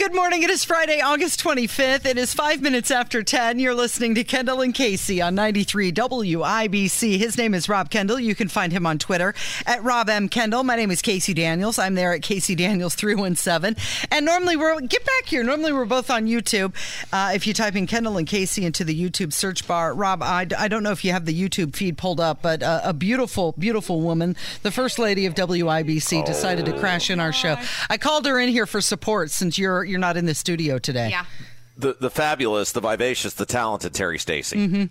Good morning. It is Friday, August 25th. It is five minutes after 10. You're listening to Kendall and Casey on 93 WIBC. His name is Rob Kendall. You can find him on Twitter at Rob M. Kendall. My name is Casey Daniels. I'm there at Casey Daniels 317. And normally we're, get back here. Normally we're both on YouTube. Uh, if you type in Kendall and Casey into the YouTube search bar, Rob, I, I don't know if you have the YouTube feed pulled up, but uh, a beautiful, beautiful woman, the first lady of WIBC, decided to crash in our show. I called her in here for support since you're you're not in the studio today. Yeah. the the fabulous, the vivacious, the talented Terry Stacy. Mm-hmm.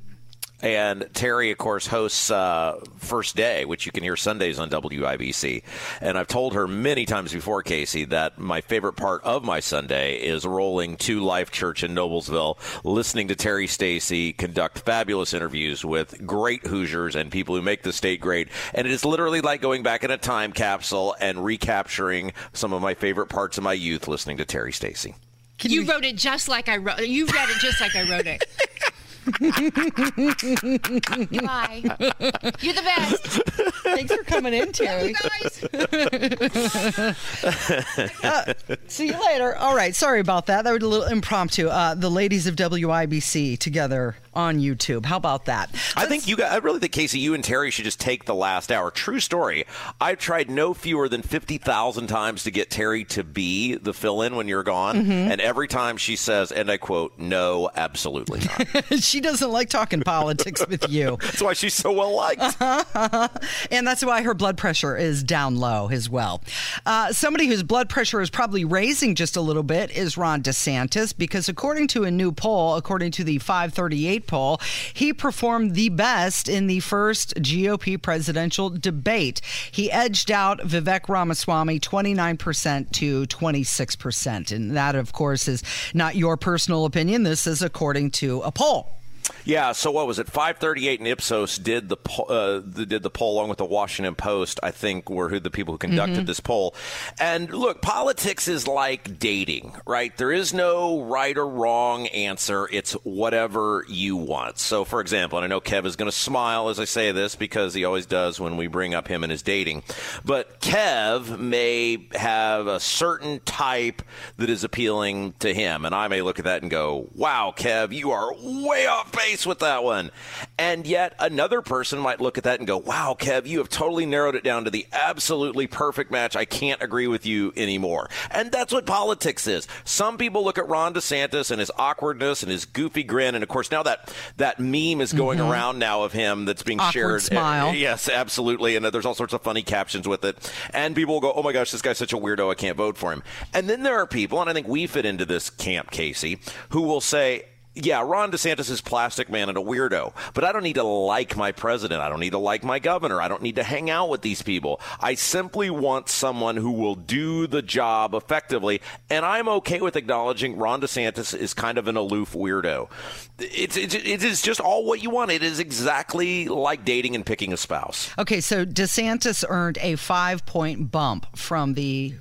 And Terry, of course, hosts uh, First Day, which you can hear Sundays on WIBC. And I've told her many times before, Casey, that my favorite part of my Sunday is rolling to Life Church in Noblesville, listening to Terry Stacy conduct fabulous interviews with great Hoosiers and people who make the state great. And it is literally like going back in a time capsule and recapturing some of my favorite parts of my youth listening to Terry Stacy. You, wrote it just like I wrote. You read it just like I wrote it. Bye. You're the best. Thanks for coming in, Terry. Guys. Uh, see you later. All right. Sorry about that. That was a little impromptu. Uh, the ladies of WIBC together on YouTube. How about that? I think you got, I really think Casey, you and Terry should just take the last hour. True story. I've tried no fewer than 50,000 times to get Terry to be the fill in when you're gone. Mm-hmm. And every time she says, and I quote, no, absolutely not. she doesn't like talking politics with you. That's why she's so well liked. And that's why her blood pressure is down low as well. Uh, somebody whose blood pressure is probably raising just a little bit is Ron DeSantis, because according to a new poll, according to the 538 poll, he performed the best in the first GOP presidential debate. He edged out Vivek Ramaswamy 29% to 26%. And that, of course, is not your personal opinion. This is according to a poll. Yeah, so what was it? 538 and Ipsos did the uh, the- did the poll along with the Washington Post. I think were who the people who conducted Mm-hmm. this poll. And look, politics is like dating, right? There is no right or wrong answer. It's whatever you want. So, for example, and I know Kev is going to smile as I say this because he always does when we bring up him and his dating. But Kev may have a certain type that is appealing to him, and I may look at that and go, "Wow, Kev, you are way off base with that one." And yet another person might look at that and go, "Wow, Kev, you have totally narrowed it down to the absolutely perfect match. I can't agree with you anymore." And that's what politics is. Some people look at Ron DeSantis and his awkwardness and his goofy grin, and of course now that that meme is going mm-hmm. around now of him that's being Awkward shared. smile. Yes, absolutely. And there's all sorts of funny captions with it. And people will go, oh my gosh, this guy's such a weirdo, I can't vote for him. And then there are people, and I think we fit into this camp, Casey, who will say, yeah, Ron DeSantis is plastic man and a weirdo, but I don't need to like my president. I don't need to like my governor. I don't need to hang out with these people. I simply want someone who will do the job effectively, and I'm okay with acknowledging Ron DeSantis is kind of an aloof weirdo. It's, it's it is just all what you want. It is exactly like dating and picking a spouse. Okay, so DeSantis earned a five point bump from the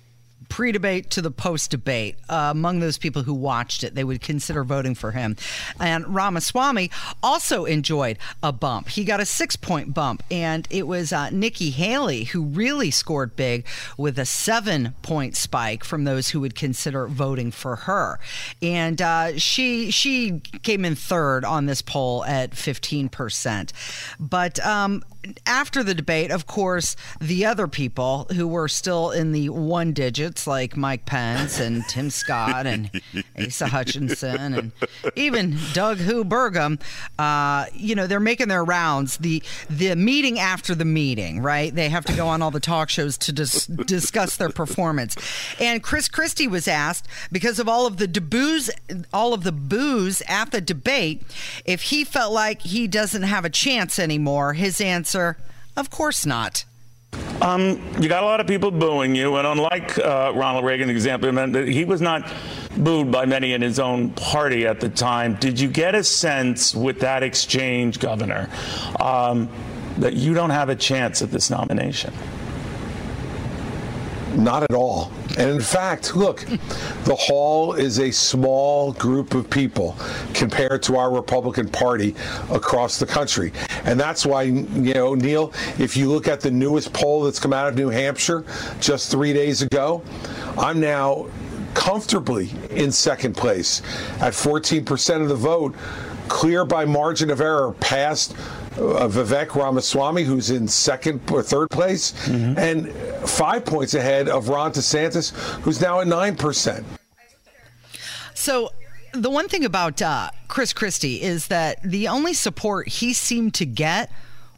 pre debate to the post debate. Uh, among those people who watched it, they would consider voting for him. And Ramaswamy also enjoyed a bump. He got a six point bump, and it was uh, Nikki Haley who really scored big with a seven point spike from those who would consider voting for her. And uh, she, she came in third on this poll at 15%. But um, after the debate, of course, the other people who were still in the one digits, like Mike Pence and Tim Scott and Asa Hutchinson and even Doug Who Burgum, uh, you know, they're making their rounds. The the meeting after the meeting, right? They have to go on all the talk shows to dis- discuss their performance. And Chris Christie was asked because of all of the boos, all of the boos at the debate, if he felt like he doesn't have a chance anymore. His answer, of course not. Um, you got a lot of people booing you, and unlike uh, Ronald Reagan, the example, he was not booed by many in his own party at the time. Did you get a sense with that exchange, Governor, um, that you don't have a chance at this nomination? Not at all. And in fact, look, the Hall is a small group of people compared to our Republican Party across the country. And that's why, you know, Neil, if you look at the newest poll that's come out of New Hampshire just three days ago, I'm now comfortably in second place at 14% of the vote, clear by margin of error past uh, Vivek Ramaswamy, who's in second or third place, mm-hmm. and five points ahead of Ron DeSantis, who's now at 9%. So, the one thing about uh, Chris Christie is that the only support he seemed to get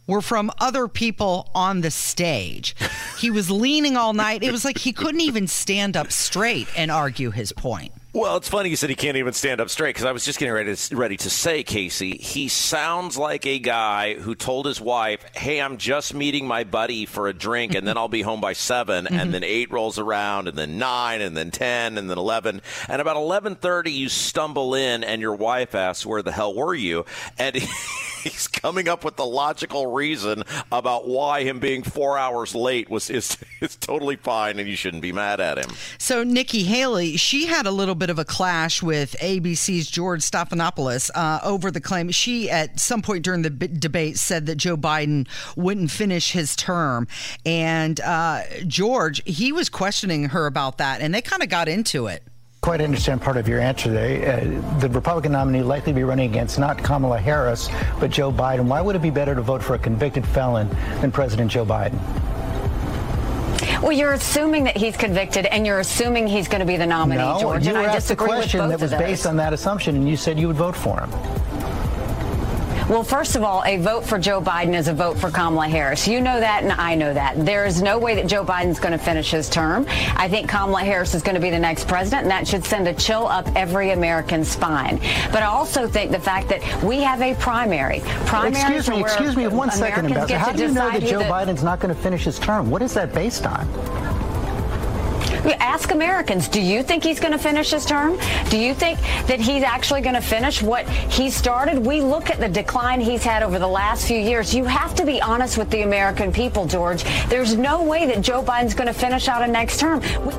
were from other people on the stage. He was leaning all night. It was like he couldn't even stand up straight and argue his point. Well, it's funny you said he can't even stand up straight because I was just getting ready to, ready to say, Casey, he sounds like a guy who told his wife, "Hey, I'm just meeting my buddy for a drink, and then I'll be home by 7 mm-hmm. and then eight rolls around, and then nine, and then ten, and then eleven, and about eleven thirty, you stumble in, and your wife asks, "Where the hell were you?" and he's coming up with the logical reason about why him being four hours late was is is totally fine, and you shouldn't be mad at him. So Nikki Haley, she had a little bit of a clash with ABC's George Stephanopoulos uh, over the claim. She, at some point during the b- debate, said that Joe Biden wouldn't finish his term. And uh, George, he was questioning her about that, and they kind of got into it quite understand part of your answer there. Uh, the Republican nominee likely be running against not Kamala Harris, but Joe Biden. Why would it be better to vote for a convicted felon than President Joe Biden? Well, you're assuming that he's convicted, and you're assuming he's going to be the nominee, no, George. You and I disagree a question that was based on that assumption, and you said you would vote for him. Well, first of all, a vote for Joe Biden is a vote for Kamala Harris. You know that, and I know that. There is no way that Joe Biden's going to finish his term. I think Kamala Harris is going to be the next president, and that should send a chill up every American spine. But I also think the fact that we have a primary. Excuse me, excuse me, one second, Ambassador. How do you know that Joe Biden's not going to finish his term? What is that based on? Ask Americans, do you think he's going to finish his term? Do you think that he's actually going to finish what he started? We look at the decline he's had over the last few years. You have to be honest with the American people, George. There's no way that Joe Biden's going to finish out a next term. We-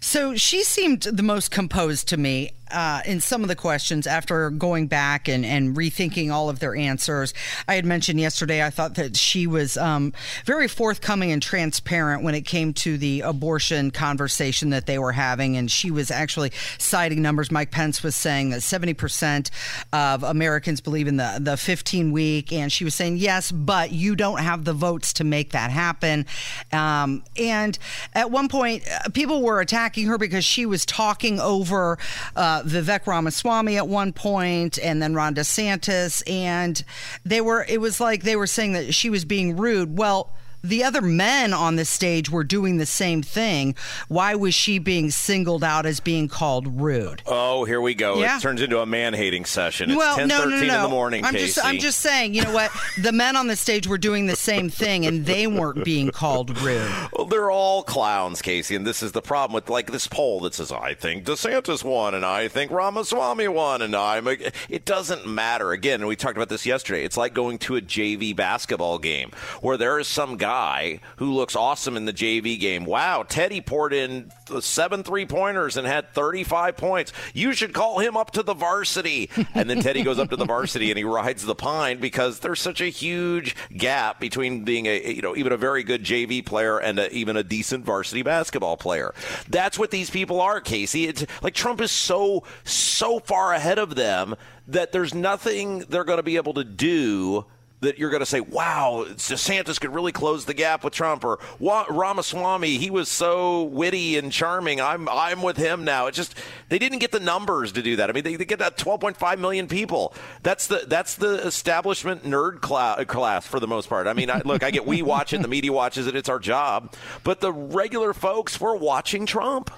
so she seemed the most composed to me uh, in some of the questions after going back and, and rethinking all of their answers. I had mentioned yesterday, I thought that she was um, very forthcoming and transparent when it came to the abortion conversation that they were having. And she was actually citing numbers. Mike Pence was saying that 70% of Americans believe in the, the 15 week. And she was saying, yes, but you don't have the votes to make that happen. Um, and at one point, uh, people were attacking her because she was talking over. Uh, Vivek Ramaswamy at one point, and then Ron DeSantis, and they were. It was like they were saying that she was being rude. Well the other men on the stage were doing the same thing. Why was she being singled out as being called rude? Oh, here we go. Yeah. It turns into a man hating session. It's well, 10, no, no, no, no. in the morning. I'm Casey. just, I'm just saying. You know what? the men on the stage were doing the same thing, and they weren't being called rude. Well, they're all clowns, Casey, and this is the problem with like this poll that says I think DeSantis won, and I think Ramaswamy won, and I'm. It doesn't matter. Again, we talked about this yesterday. It's like going to a JV basketball game where there is some guy guy who looks awesome in the JV game. Wow, Teddy poured in seven three pointers and had 35 points. You should call him up to the varsity. And then Teddy goes up to the varsity and he rides the pine because there's such a huge gap between being a you know even a very good JV player and a, even a decent varsity basketball player. That's what these people are, Casey. It's like Trump is so so far ahead of them that there's nothing they're going to be able to do that you're going to say, wow, DeSantis could really close the gap with Trump, or Ramaswamy, he was so witty and charming. I'm I'm with him now. It just they didn't get the numbers to do that. I mean, they, they get that 12.5 million people. That's the that's the establishment nerd cl- class for the most part. I mean, I, look, I get we watch it, the media watches it. It's our job, but the regular folks were watching Trump.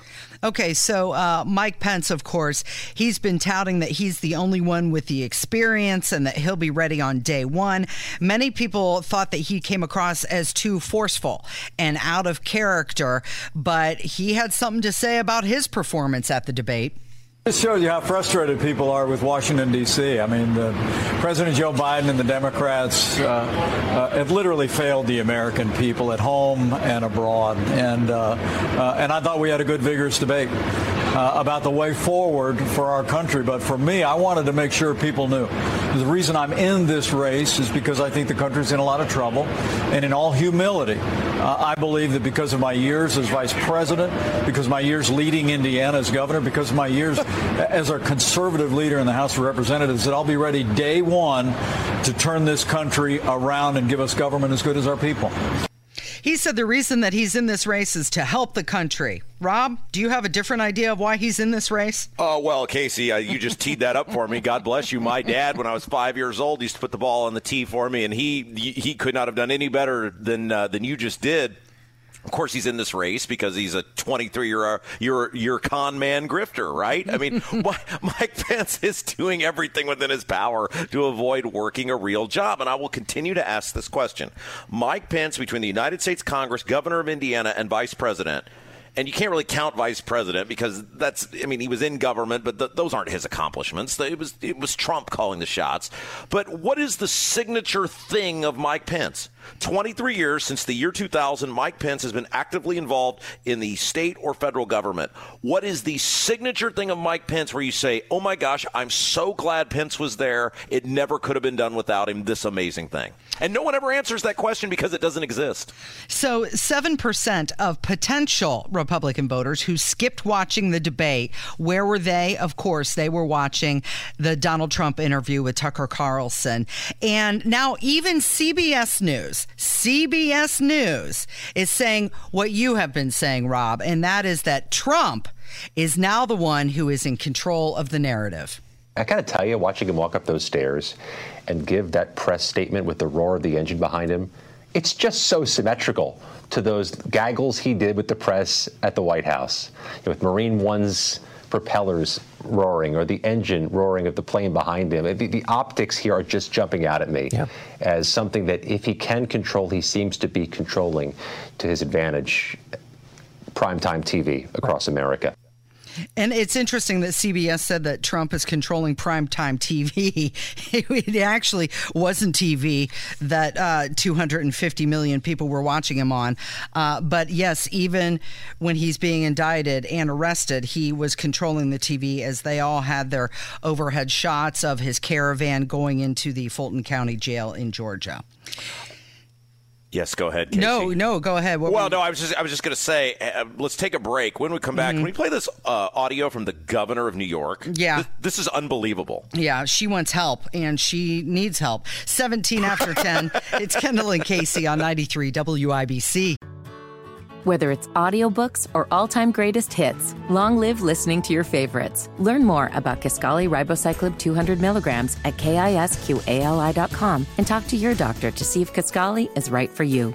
Okay, so uh, Mike Pence, of course, he's been touting that he's the only one with the experience and that he'll be ready on day one. Many people thought that he came across as too forceful and out of character, but he had something to say about his performance at the debate. This shows you how frustrated people are with Washington, D.C. I mean, President Joe Biden and the Democrats uh, uh, have literally failed the American people at home and abroad. And, uh, uh and I thought we had a good, vigorous debate uh, about the way forward for our country. But for me, I wanted to make sure people knew. The reason I'm in this race is because I think the country's in a lot of trouble. And in all humility, uh, I believe that because of my years as vice president, because my years leading Indiana as governor, because of my years as our conservative leader in the House of Representatives, that I'll be ready day one to turn this country around and give us government as good as our people. He said the reason that he's in this race is to help the country. Rob, do you have a different idea of why he's in this race? Oh, well, Casey, uh, you just teed that up for me. God bless you. My dad, when I was five years old, used to put the ball on the tee for me, and he he could not have done any better than uh, than you just did. Of course, he's in this race because he's a 23 year year, year con man grifter, right? I mean, Mike Pence is doing everything within his power to avoid working a real job. And I will continue to ask this question Mike Pence, between the United States Congress, governor of Indiana, and vice president, and you can't really count vice president because that's I mean he was in government, but th- those aren't his accomplishments. It was it was Trump calling the shots. But what is the signature thing of Mike Pence? 23 years since the year 2000, Mike Pence has been actively involved in the state or federal government. What is the signature thing of Mike Pence where you say, oh my gosh, I'm so glad Pence was there. It never could have been done without him, this amazing thing? And no one ever answers that question because it doesn't exist. So, 7% of potential Republican voters who skipped watching the debate, where were they? Of course, they were watching the Donald Trump interview with Tucker Carlson. And now, even CBS News News, CBS News, is saying what you have been saying, Rob, and that is that Trump is now the one who is in control of the narrative. I got to tell you, watching him walk up those stairs and give that press statement with the roar of the engine behind him, it's just so symmetrical to those gaggles he did with the press at the White House. You know, with Marine One's propellers roaring or the engine roaring of the plane behind him. The, the optics here are just jumping out at me yeah. as something that if he can control, he seems to be controlling to his advantage primetime TV across America. And it's interesting that CBS said that Trump is controlling primetime TV. it actually wasn't TV that uh, 250 million people were watching him on. Uh, but yes, even when he's being indicted and arrested, he was controlling the TV as they all had their overhead shots of his caravan going into the Fulton County Jail in Georgia. Yes, go ahead. Casey. No, no, go ahead. What well, no, I was just I was just going to say, uh, let's take a break. When we come back, mm-hmm. can we play this uh, audio from the governor of New York? Yeah, this, this, is unbelievable. Yeah, she wants help and she needs help. Seventeen after ten. it's Kendall and Casey on ninety three WIBC. Whether it's audiobooks or all-time greatest hits, long live listening to your favorites. Learn more about Kisqali Ribociclib 200 milligrams at kisqali.com and talk to your doctor to see if Kisqali is right for you.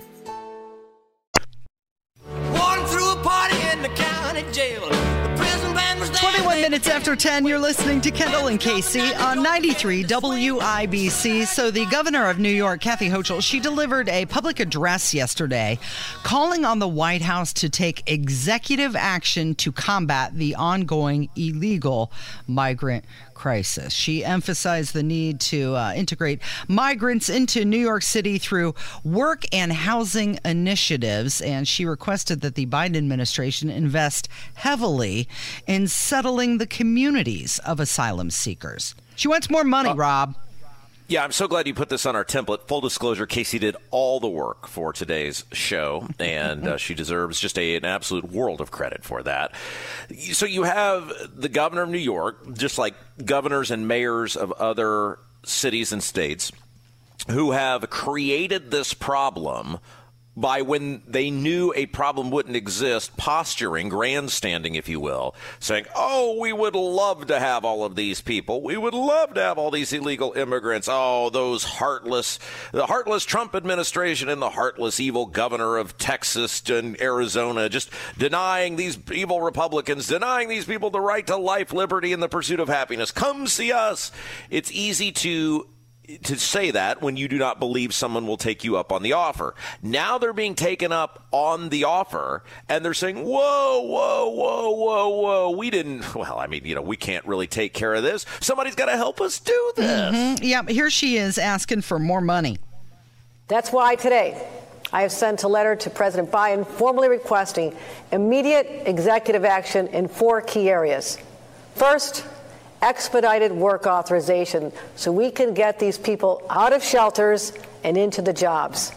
21 minutes after 10, you're listening to Kendall and Casey on 93 WIBC. So, the governor of New York, Kathy Hochul, she delivered a public address yesterday calling on the White House to take executive action to combat the ongoing illegal migrant crisis. She emphasized the need to uh, integrate migrants into New York City through work and housing initiatives, and she requested that the Biden administration invest heavily in settling the communities of asylum seekers. She wants more money, uh, Rob. Yeah, I'm so glad you put this on our template. Full disclosure, Casey did all the work for today's show, and uh, she deserves just a, an absolute world of credit for that. So you have the governor of New York, just like governors and mayors of other cities and states, who have created this problem by when they knew a problem wouldn't exist, posturing, grandstanding, if you will, saying, Oh, we would love to have all of these people. We would love to have all these illegal immigrants. Oh, those heartless, the heartless Trump administration and the heartless evil governor of Texas and Arizona just denying these evil Republicans, denying these people the right to life, liberty, and the pursuit of happiness. Come see us. It's easy to to say that when you do not believe someone will take you up on the offer. Now they're being taken up on the offer and they're saying, whoa, whoa, whoa, whoa, whoa. We didn't, well, I mean, you know, we can't really take care of this. Somebody's got to help us do this. Mm-hmm. Yeah, here she is asking for more money. That's why today I have sent a letter to President Biden formally requesting immediate executive action in four key areas. First, expedited work authorization so we can get these people out of shelters and into the jobs.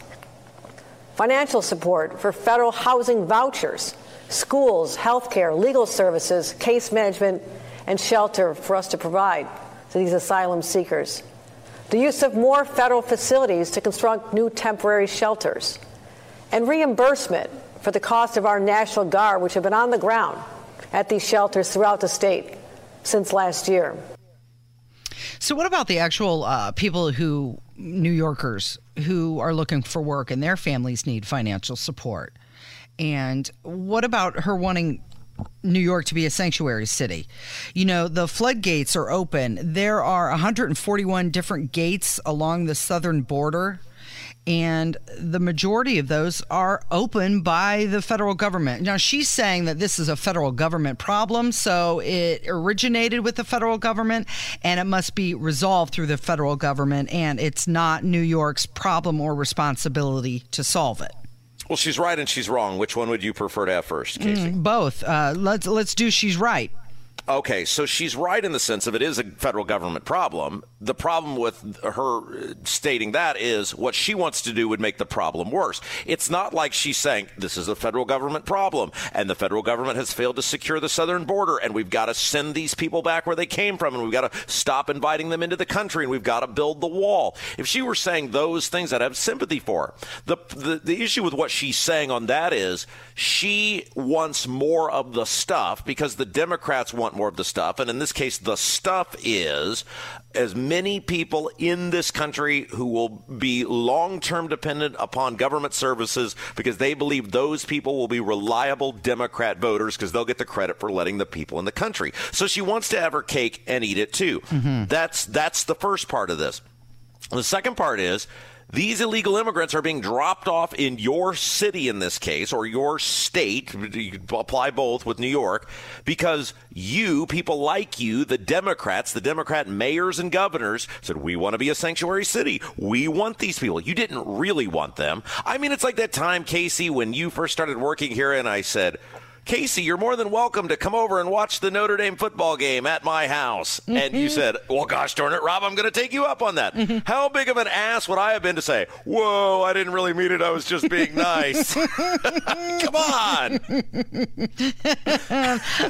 Financial support for federal housing vouchers, schools, healthcare, legal services, case management, and shelter for us to provide to these asylum seekers. The use of more federal facilities to construct new temporary shelters. And reimbursement for the cost of our National Guard, which have been on the ground at these shelters throughout the state since last year. So, what about the actual uh, people who, New Yorkers, who are looking for work and their families need financial support? And what about her wanting New York to be a sanctuary city. You know, the floodgates are open. There are 141 different gates along the southern border and the majority of those are open by the federal government. Now, she's saying that this is a federal government problem, so it originated with the federal government and it must be resolved through the federal government, and it's not New York's problem or responsibility to solve it. Well, she's right and she's wrong. Which one would you prefer to have first, Casey? Mm, both. Uh, let's let's do. She's right. Okay, so she's right in the sense of it is a federal government problem. The problem with her stating that is what she wants to do would make the problem worse. It's not like she's saying this is a federal government problem and the federal government has failed to secure the southern border and we've got to send these people back where they came from and we've got to stop inviting them into the country and we've got to build the wall. If she were saying those things, I'd have sympathy for her. The, the, the issue with what she's saying on that is she wants more of the stuff because the Democrats want more of the stuff. And in this case, the stuff is as many people in this country who will be long term dependent upon government services because they believe those people will be reliable Democrat voters because they'll get the credit for letting the people in the country. So she wants to have her cake and eat it too. Mm-hmm. That's that's the first part of this. The second part is these illegal immigrants are being dropped off in your city in this case, or your state. You apply both with New York because you, people like you, the Democrats, the Democrat mayors and governors said, we want to be a sanctuary city. We want these people. You didn't really want them. I mean, it's like that time, Casey, when you first started working here and I said, Casey, you're more than welcome to come over and watch the Notre Dame football game at my house. Mm-hmm. And you said, Well, gosh darn it, Rob, I'm going to take you up on that. Mm-hmm. How big of an ass would I have been to say, Whoa, I didn't really mean it. I was just being nice. come on.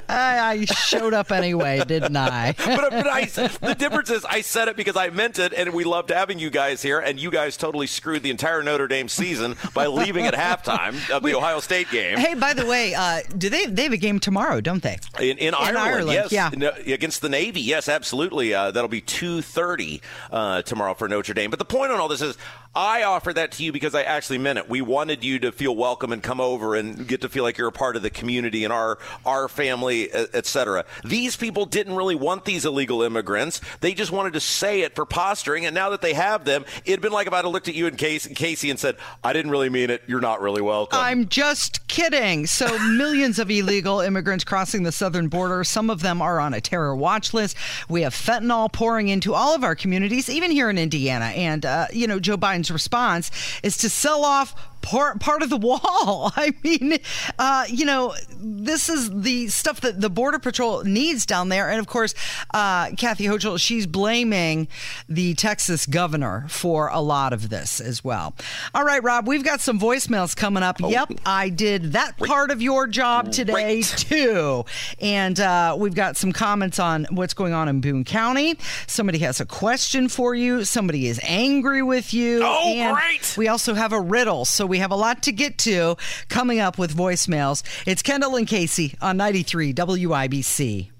I, I, showed up anyway, didn't I? but, but I, the difference is I said it because I meant it, and we loved having you guys here, and you guys totally screwed the entire Notre Dame season by leaving at halftime of the Ohio State game. Hey, by the way, uh, do they they have a game tomorrow, don't they? In, in, in Ireland, Ireland, yes, yeah. against the Navy, yes, absolutely. Uh, that'll be two thirty uh, tomorrow for Notre Dame. But the point on all this is, I offered that to you because I actually meant it. We wanted you to feel welcome and come over and get to feel like you're a part of the community and our our family, etc. These people didn't really want these illegal immigrants. They just wanted to say it for posturing. And now that they have them, it'd been like if I'd looked at you and Casey, Casey and said, "I didn't really mean it. You're not really welcome." I'm just kidding. So millions of illegal immigrants crossing the southern border. Some of them are on a terror watch list. We have fentanyl pouring into all of our communities, even here in Indiana. And uh, you know, Joe Biden's response is to sell off part part of the wall. I mean, uh, you know, this is the stuff that the Border Patrol needs down there. And of course, uh, Kathy Hochul, she's blaming the Texas governor for a lot of this as well. All right, Rob, we've got some voicemails coming up. Oh. Yep, I did that part of your job today too. And uh, we've got some comments on what's going on in Boone County. Somebody has a question for you. Somebody is angry with you. Oh, and great! We also have a riddle. So we have a lot to get to coming up with voicemails. It's Kendall and Casey on 93 WIBC.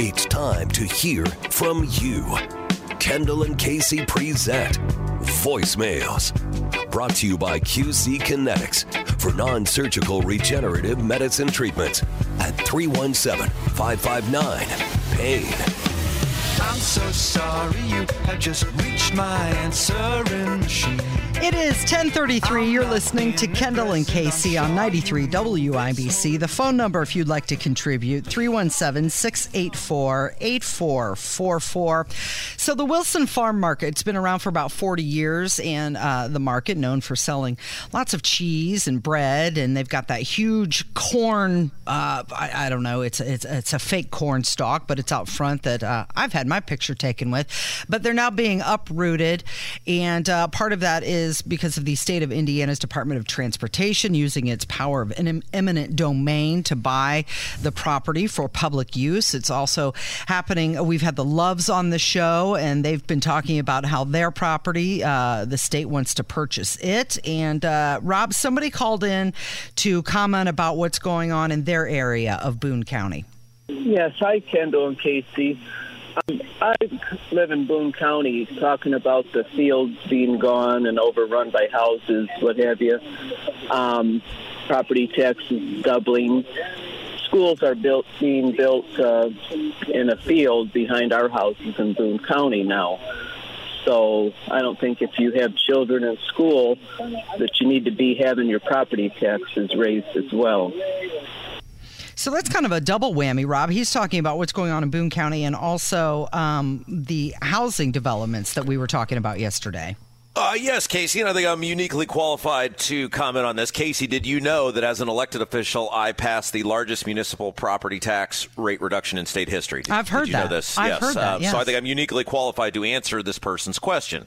It's time to hear from you. Kendall and Casey present voicemails. Brought to you by QC Kinetics for non surgical regenerative medicine treatments at 317 559 PAIN. I'm so sorry you have just reached my answering machine. It is 1033. You're listening to Kendall and Casey on 93 WIBC. The phone number, if you'd like to contribute, 317 684 8444. So, the Wilson Farm Market, it's been around for about 40 years, and uh, the market known for selling lots of cheese and bread, and they've got that huge corn. Uh, I, I, don't know, it's, it's, it's a fake corn stalk, but it's out front that uh, I've had my picture taken with. But they're now being uprooted, and uh, part of that is is because of the state of Indiana's Department of Transportation using its power of an eminent domain to buy the property for public use. It's also happening. We've had the Loves on the show, and they've been talking about how their property, uh, the state wants to purchase it. And uh, Rob, somebody called in to comment about what's going on in their area of Boone County. Yes, hi, Kendall and Casey. Um, I live in Boone County, talking about the fields being gone and overrun by houses, what have you. Um, property taxes doubling. Schools are built, being built uh, in a field behind our houses in Boone County now. So I don't think if you have children in school that you need to be having your property taxes raised as well. So that's kind of a double whammy, Rob. He's talking about what's going on in Boone County and also um, the housing developments that we were talking about yesterday. Uh, yes, Casey, and I think I'm uniquely qualified to comment on this. Casey, did you know that as an elected official, I passed the largest municipal property tax rate reduction in state history? Did, I've heard did you that. Know this? I've yes. heard that. Yes. Uh, so I think I'm uniquely qualified to answer this person's question.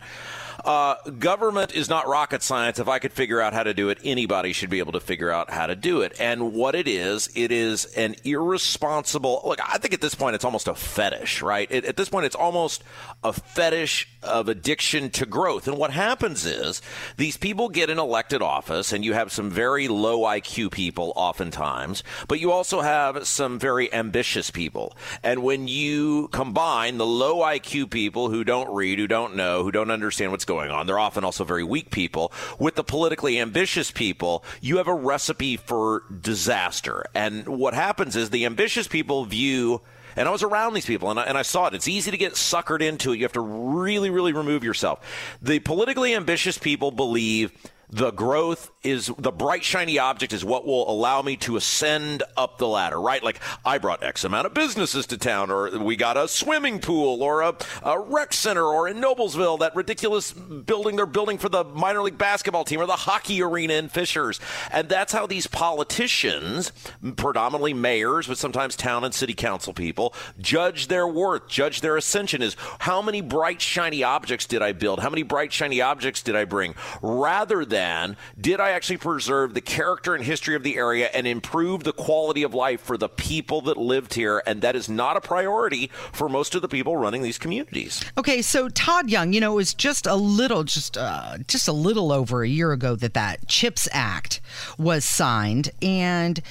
Uh, government is not rocket science. If I could figure out how to do it, anybody should be able to figure out how to do it. And what it is, it is an irresponsible. Look, I think at this point it's almost a fetish, right? It, at this point, it's almost a fetish of addiction to growth. And what happens is these people get in elected office, and you have some very low IQ people oftentimes, but you also have some very ambitious people. And when you combine the low IQ people who don't read, who don't know, who don't understand what's going on. They're often also very weak people. With the politically ambitious people, you have a recipe for disaster. And what happens is the ambitious people view and I was around these people and I, and I, saw it. It's easy to get suckered into it. You have to really, really remove yourself. The politically ambitious people believe the growth is the bright shiny object is what will allow me to ascend up the ladder right? Like i brought x amount of businesses to town or we got a swimming pool or a, a rec center or in noblesville that ridiculous building they're building for the minor league basketball team or the hockey arena in fishers. And that's how these politicians predominantly mayors but sometimes town and city council people judge their worth judge their ascension is how many bright shiny objects did i build? How many bright shiny objects did i bring? Rather than did I actually preserve the character and history of the area and improve the quality of life for the people that lived here? And that is not a priority for most of the people running these communities. Okay, so Todd Young, you know, it was just a little, just uh, just a little over a year ago that that CHIPS Act was signed, and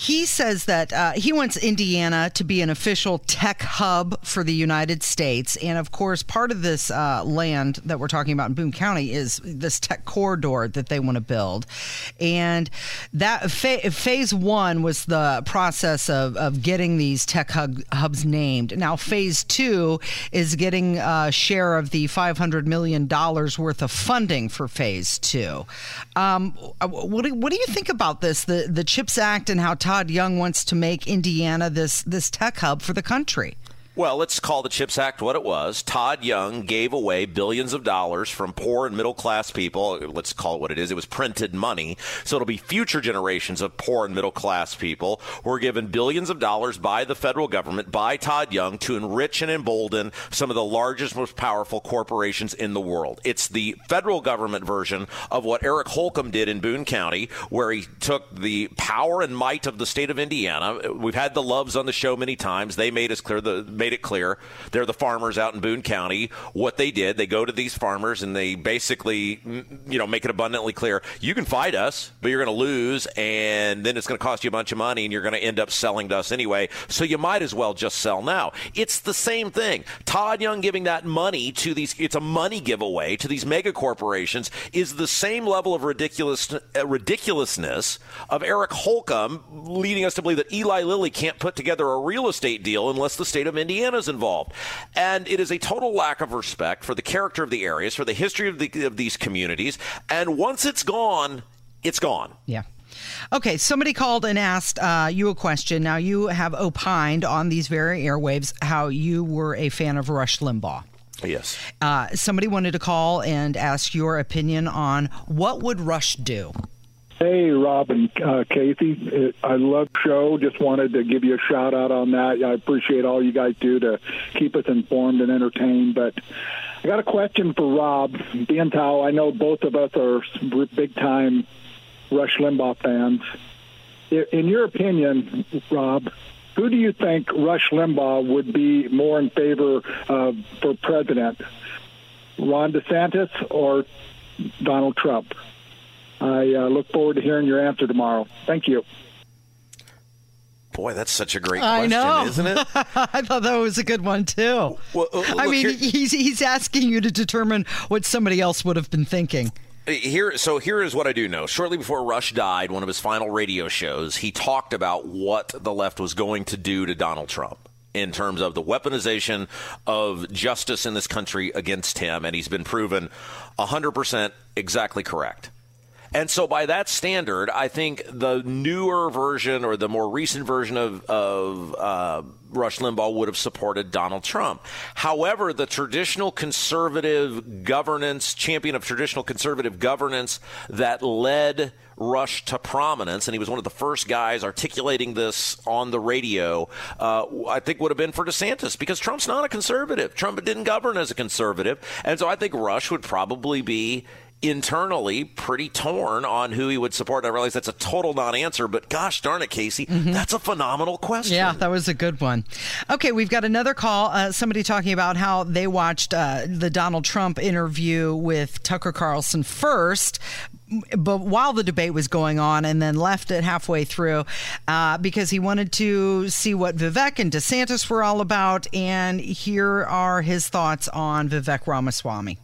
he says that uh, he wants Indiana to be an official tech hub for the United States. And of course, part of this uh, land that we're talking about in Boone County is this tech corridor that they want to build. And that fa- phase one was the process of, of getting these tech hub- hubs named. Now, phase two is getting a share of the $500 million worth of funding for phase two. Um, what, do, what do you think about this, the, the CHIPS Act, and how Todd Young wants to make Indiana this this tech hub for the country. Well, let's call the CHIPS Act what it was. Todd Young gave away billions of dollars from poor and middle class people. Let's call it what it is. It was printed money. So it'll be future generations of poor and middle class people who are given billions of dollars by the federal government, by Todd Young, to enrich and embolden some of the largest, most powerful corporations in the world. It's the federal government version of what Eric Holcomb did in Boone County, where he took the power and might of the state of Indiana. We've had the Loves on the show many times. They made us clear the made it clear. They're the farmers out in Boone County. What they did, they go to these farmers and they basically, you know, make it abundantly clear you can fight us, but you're going to lose, and then it's going to cost you a bunch of money, and you're going to end up selling to us anyway. So you might as well just sell now. It's the same thing. Todd Young giving that money to these, it's a money giveaway to these mega corporations, is the same level of ridiculous, uh, ridiculousness of Eric Holcomb leading us to believe that Eli Lilly can't put together a real estate deal unless the state of Indiana Indiana's involved. And it is a total lack of respect for the character of the areas, for the history of, the, of these communities. And once it's gone, it's gone. Yeah. Okay, somebody called and asked uh, you a question. Now, you have opined on these very airwaves how you were a fan of Rush Limbaugh. Yes. Uh, somebody wanted to call and ask your opinion on what would Rush do. Hey, Rob and uh, Casey. I love show. Just wanted to give you a shout out on that. I appreciate all you guys do to keep us informed and entertained. But I got a question for Rob. Being I know both of us are big time Rush Limbaugh fans. In your opinion, Rob, who do you think Rush Limbaugh would be more in favor of for president? Ron DeSantis or Donald Trump? I uh, look forward to hearing your answer tomorrow. Thank you. Boy, that's such a great question, I question, know. isn't it? I thought that was a good one too. Well, uh, I mean, here- he's he's asking you to determine what somebody else would have been thinking. Here, so here is what I do know. Shortly before Rush died, one of his final radio shows, he talked about what the left was going to do to Donald Trump in terms of the weaponization of justice in this country against him, and he's been proven 100% exactly correct. And so, by that standard, I think the newer version or the more recent version of, of uh, Rush Limbaugh would have supported Donald Trump. However, the traditional conservative governance, champion of traditional conservative governance that led Rush to prominence, and he was one of the first guys articulating this on the radio, uh, I think would have been for DeSantis because Trump's not a conservative. Trump didn't govern as a conservative. And so I think Rush would probably be internally pretty torn on who he would support. I realize that's a total non-answer, but gosh darn it, Casey, that's a phenomenal question. Yeah, that was a good one. Okay, we've got another call. Uh, somebody talking about how they watched uh, the Donald Trump interview with Tucker Carlson first. But while the debate was going on, and then left it halfway through uh, because he wanted to see what Vivek and DeSantis were all about. And here are his thoughts on Vivek Ramaswamy.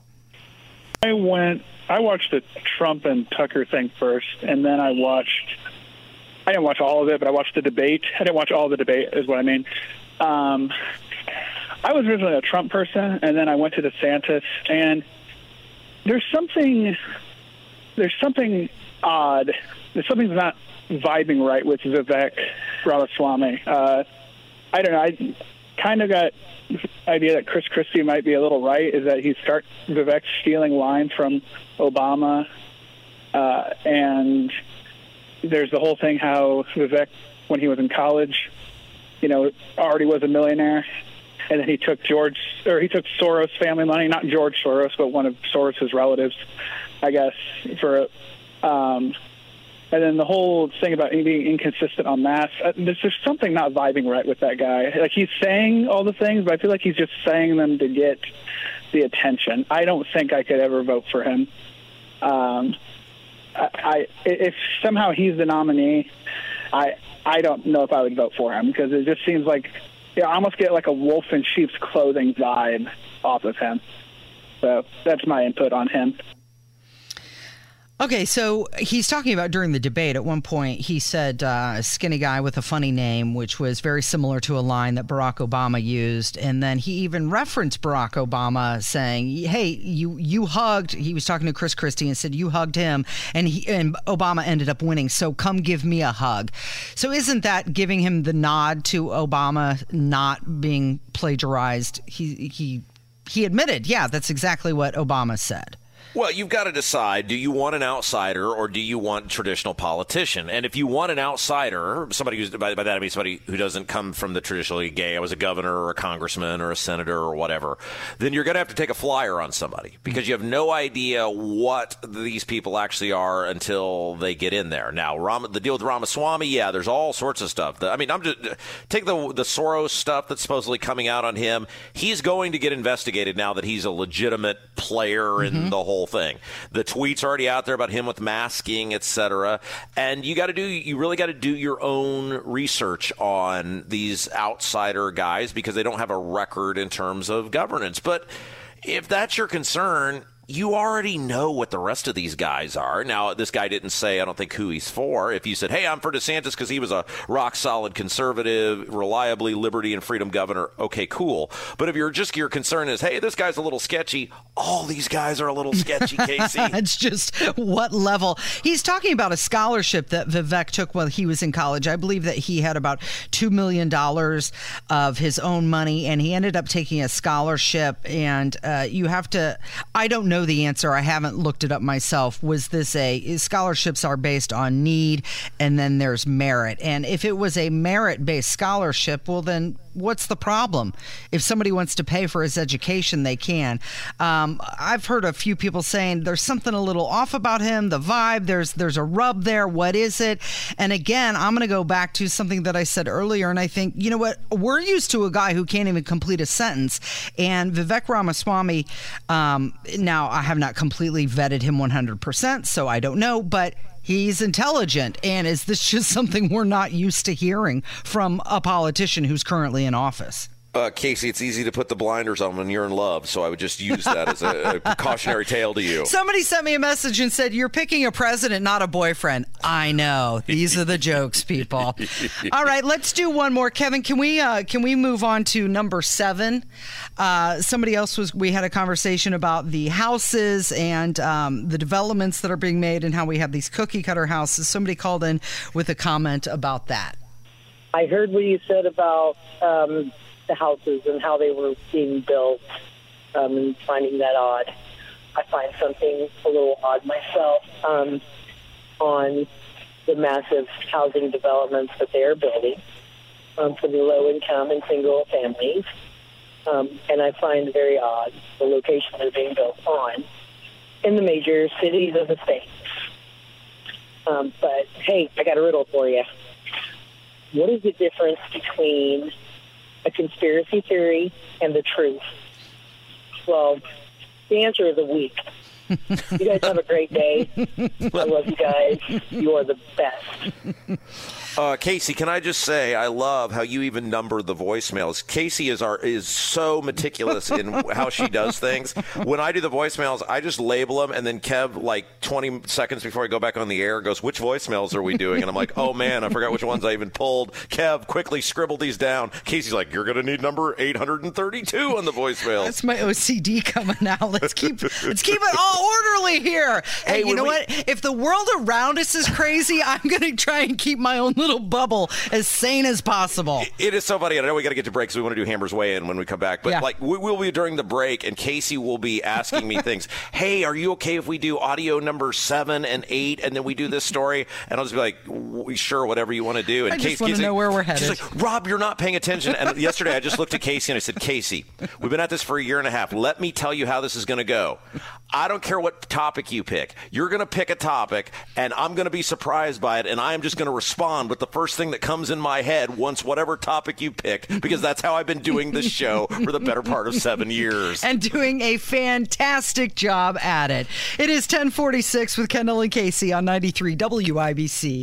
I went. I watched the Trump and Tucker thing first, and then I watched. I didn't watch all of it, but I watched the debate. I didn't watch all the debate, is what I mean. Um, I was originally a Trump person, and then I went to DeSantis, and there's something. There's something odd. There's something not vibing right with Vivek Ramaswamy. Uh, I don't know. I kind of got idea that Chris Christie might be a little right. Is that he start Vivek stealing lines from Obama, uh, and there's the whole thing how Vivek, when he was in college, you know, already was a millionaire, and then he took George or he took Soros family money, not George Soros, but one of Soros's relatives, I guess, for. A um, and then the whole thing about being inconsistent on mass, uh, there's just something not vibing right with that guy. Like he's saying all the things, but I feel like he's just saying them to get the attention. I don't think I could ever vote for him. Um, I, I if somehow he's the nominee, I I don't know if I would vote for him because it just seems like you know, I almost get like a wolf in sheep's clothing vibe off of him. So that's my input on him. Okay, so he's talking about during the debate. At one point, he said uh, "skinny guy with a funny name," which was very similar to a line that Barack Obama used. And then he even referenced Barack Obama, saying, "Hey, you you hugged." He was talking to Chris Christie and said, "You hugged him," and he and Obama ended up winning. So come give me a hug. So isn't that giving him the nod to Obama not being plagiarized? He he he admitted, yeah, that's exactly what Obama said. Well, you've got to decide do you want an outsider or do you want a traditional politician? And if you want an outsider, somebody who's, by, by that I mean somebody who doesn't come from the traditionally gay, I was a governor or a congressman or a senator or whatever, then you're going to have to take a flyer on somebody because you have no idea what these people actually are until they get in there. Now, Ram, the deal with Ramaswamy, yeah, there's all sorts of stuff. I mean, I'm just take the the Soros stuff that's supposedly coming out on him. He's going to get investigated now that he's a legitimate player in Mm-hmm. the whole thing. The tweets already out there about him with masking, etc. And you got to do you really got to do your own research on these outsider guys because they don't have a record in terms of governance. But if that's your concern, you already know what the rest of these guys are. Now, this guy didn't say, I don't think, who he's for. If you said, hey, I'm for DeSantis because he was a rock solid conservative, reliably liberty and freedom governor, okay, cool. But if you're just, your concern is, hey, this guy's a little sketchy, all these guys are a little sketchy, Casey. it's just what level. He's talking about a scholarship that Vivek took while he was in college. I believe that he had about $2 million of his own money, and he ended up taking a scholarship. And uh, you have to, I don't know the answer. I haven't looked it up myself. Was this a, scholarships are based on need, and then there's merit. And if it was a merit based scholarship, well, then what's the problem? If somebody wants to pay for his education, they can. Um, I've heard a few people saying there's something a little off about him, the vibe. There's there's a rub there. What is it? And again, I'm going to go back to something that I said earlier, and I think you know what we're used to a guy who can't even complete a sentence, and Vivek Ramaswamy. Um, now I have not completely vetted him 100%, so I don't know, but he's intelligent. And is this just something we're not used to hearing from a politician who's currently in office? Uh, Casey, it's easy to put the blinders on when you're in love, so I would just use that as a, a cautionary tale to you. Somebody sent me a message and said, You're picking a president, not a boyfriend. I know. These are the jokes, people. All right, let's do one more. Kevin, can we uh, can we move on to number seven? Uh, somebody else was we had a conversation about the houses and um, the developments that are being made and how we have these cookie cutter houses. Somebody called in with a comment about that. I heard what you said about um, the houses and how they were being built um, and finding that odd. I find something a little odd myself um, on the massive housing developments that they are building um, for the low income and single families. Um, and I find very odd the location they're being built on in the major cities of the states. Um, but hey, I got a riddle for you. What is the difference between a conspiracy theory and the truth? Well, the answer is a week. you guys have a great day. I love you guys. You are the best. Uh, Casey, can I just say I love how you even number the voicemails. Casey is our is so meticulous in how she does things. When I do the voicemails, I just label them, and then Kev, like 20 seconds before I go back on the air, goes, "Which voicemails are we doing?" And I'm like, "Oh man, I forgot which ones I even pulled." Kev, quickly scribbled these down. Casey's like, "You're gonna need number 832 on the voicemail." That's my OCD coming out. Let's keep let's keep it all orderly here. Hey, you know we, what? If the world around us is crazy, I'm gonna try and keep my own little bubble as sane as possible. it is so funny. I know we got to get to break, so we want to do Hammer's Way in when we come back. But Yeah. like we will be during the break, and Casey will be asking me things. Hey, are you okay if we do audio number seven and eight, and then we do this story? And I'll just be like, "W- sure, whatever you want to do. And I just Casey- Casey- know where we're She's headed. like, Rob, you're not paying attention. And yesterday, I just looked at Casey and I said, Casey, we've been at this for a year and a half. Let me tell you how this is going to go. I don't care what topic you pick. You're going to pick a topic, and I'm going to be surprised by it, and I'm just going to respond with the first thing that comes in my head once whatever topic you picked, because that's how I've been doing this show for the better part of seven years. and doing a fantastic job at it. It is 1046 with Kendall and Casey on 93 WIBC.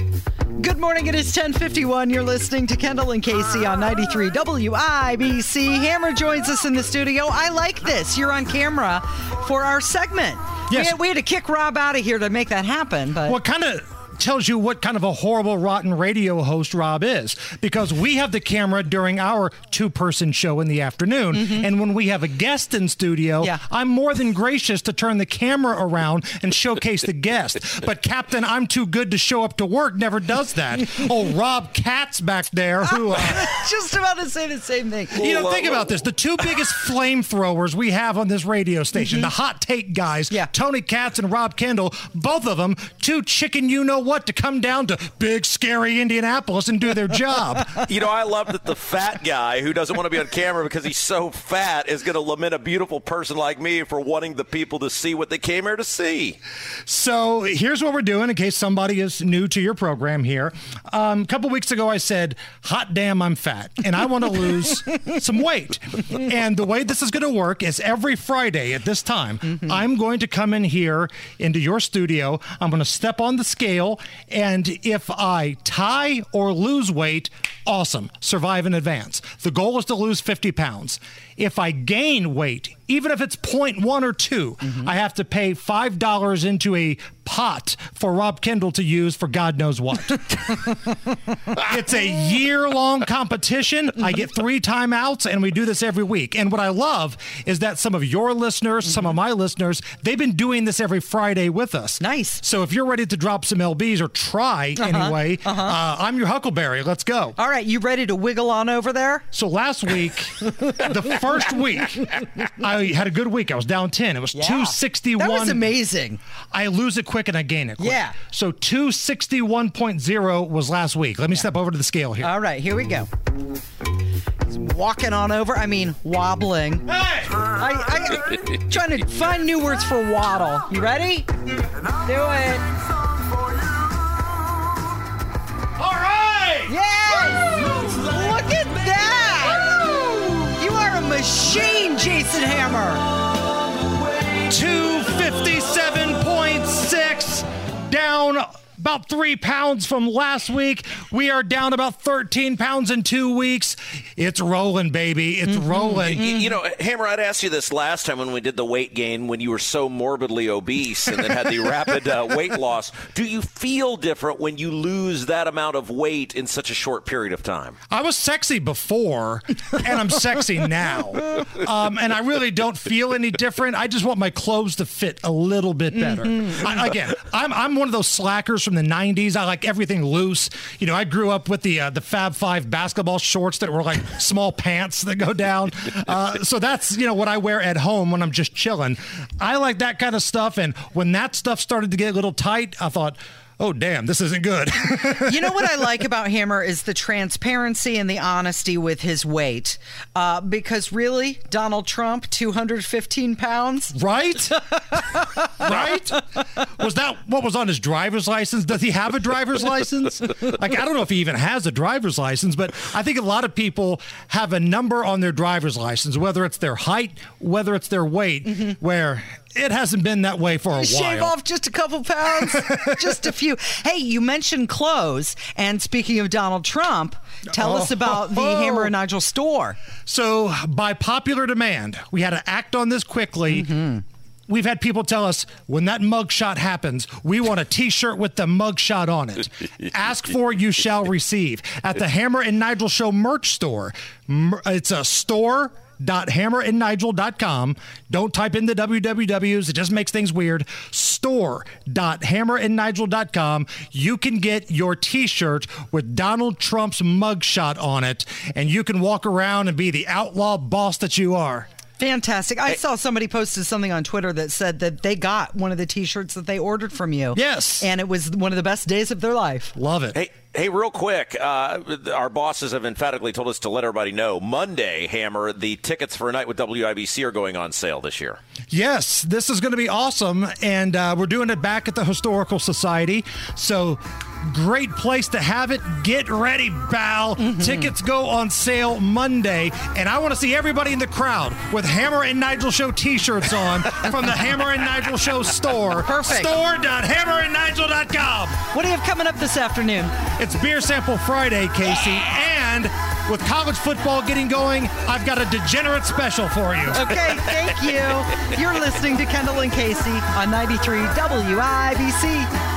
Good morning. It is 1051. You're listening to Kendall and Casey on 93 WIBC. Hammer joins us in the studio. I like this. You're on camera for our segment. Yes. We had, we had to kick Rob out of here to make that happen, but What kind of tells you what kind of a horrible, rotten radio host Rob is because we have the camera during our two person show in the afternoon. And when we have a guest in studio, I'm more than gracious to turn the camera around and showcase the guest. But Captain, I'm too good to show up to work never does that. oh, Rob Katz back there who. Uh, just about to say the same thing. you know, think about this. The two biggest flamethrowers we have on this radio station, the hot take guys, yeah. Tony Katz and Rob Kendall, both of them, two chicken you know what what to come down to big scary Indianapolis and do their job. You know, I love that the fat guy who doesn't want to be on camera because he's so fat is going to lament a beautiful person like me for wanting the people to see what they came here to see. So here's what we're doing in case somebody is new to your program here. Um, a couple weeks ago, I said, Hot damn, I'm fat, and I want to lose some weight. And the way this is going to work is every Friday at this time, Mm-hmm. I'm going to come in here into your studio. I'm going to step on the scale, and if I tie or lose weight, awesome, survive in advance. The goal is to lose 50 pounds. If I gain weight, even if it's 0.1 or 2, I have to pay $5 into a pot for Rob Kendall to use for God knows what. it's a year long competition. I get three timeouts, and we do this every week. And what I love is that some of your listeners, some of my listeners, they've been doing this every Friday with us. Nice. So if you're ready to drop some LBs or try Uh-huh, anyway, uh-huh. uh, I'm your Huckleberry. Let's go. All right, you ready to wiggle on over there? So last week, the first week, I had a good week. I was down 10. It was Yeah. 261. That was amazing. I lose it quick and I gain it quick. Yeah. So 261.0 was last week. Let me step over to the scale here. All right, here we go. He's walking on over. I mean, wobbling. Hey! I, I, trying to find new words for waddle. You ready? Do it. All right! Yes! Machine, Jason Hammer. 257.6 down about three pounds from last week. We are down about 13 pounds in two weeks. It's rolling, baby. It's rolling. You, you know, Hammer, I'd asked you this last time when we did the weight gain when you were so morbidly obese and then had the rapid uh, weight loss. Do you feel different when you lose that amount of weight in such a short period of time? I was sexy before, and I'm sexy now. Um, and I really don't feel any different. I just want my clothes to fit a little bit better. I, again, I'm, I'm one of those slackers from the 90s. I like everything loose. You know, I grew up with the uh, the Fab Five basketball shorts that were like small pants that go down. Uh, so that's, you know, what I wear at home when I'm just chilling. I like that kind of stuff. And when that stuff started to get a little tight, I thought, oh, damn, this isn't good. you know what I like about Hammer is the transparency and the honesty with his weight. Uh, because really, Donald Trump, 215 pounds? Right? right? Was that what was on his driver's license? Does he have a driver's license? Like, I don't know if he even has a driver's license, but I think a lot of people have a number on their driver's license, whether it's their height, whether it's their weight, mm-hmm. where it hasn't been that way for a while. Shave off just a couple pounds, just a few. Hey, you mentioned clothes, and speaking of Donald Trump, tell us Oh. about the oh. Hammer and Nigel store. So, by popular demand, we had to act on this quickly. Mm-hmm. We've had people tell us when that mugshot happens, we want a T-shirt with the mugshot on it. Ask for, you shall receive. At the Hammer and Nigel Show merch store, it's a store store.hammerandnigel.com. Don't type in the wwws, it just makes things weird. Store.hammerandnigel.com. You can get your t shirt with Donald Trump's mugshot on it, and you can walk around and be the outlaw boss that you are. Fantastic. I saw somebody posted something on Twitter that said that they got one of the t shirts that they ordered from you. Yes. And it was one of the best days of their life. Love it. Hey, hey, real quick, uh, our bosses have emphatically told us to let everybody know Monday, Hammer, the tickets for a night with WIBC are going on sale this year. Yes, this is going to be awesome. And uh, we're doing it back at the Historical Society. So, great place to have it. Get ready, Bal. Mm-hmm. Tickets go on sale Monday. And I want to see everybody in the crowd with Hammer and Nigel Show t shirts on from the Hammer and Nigel Show store. Perfect. Store.hammerandnigel.com. What do you have coming up this afternoon? It's Beer Sample Friday, Casey. And with college football getting going, I've got a degenerate special for you. Okay, thank you. You're listening to Kendall and Casey on 93 WIBC.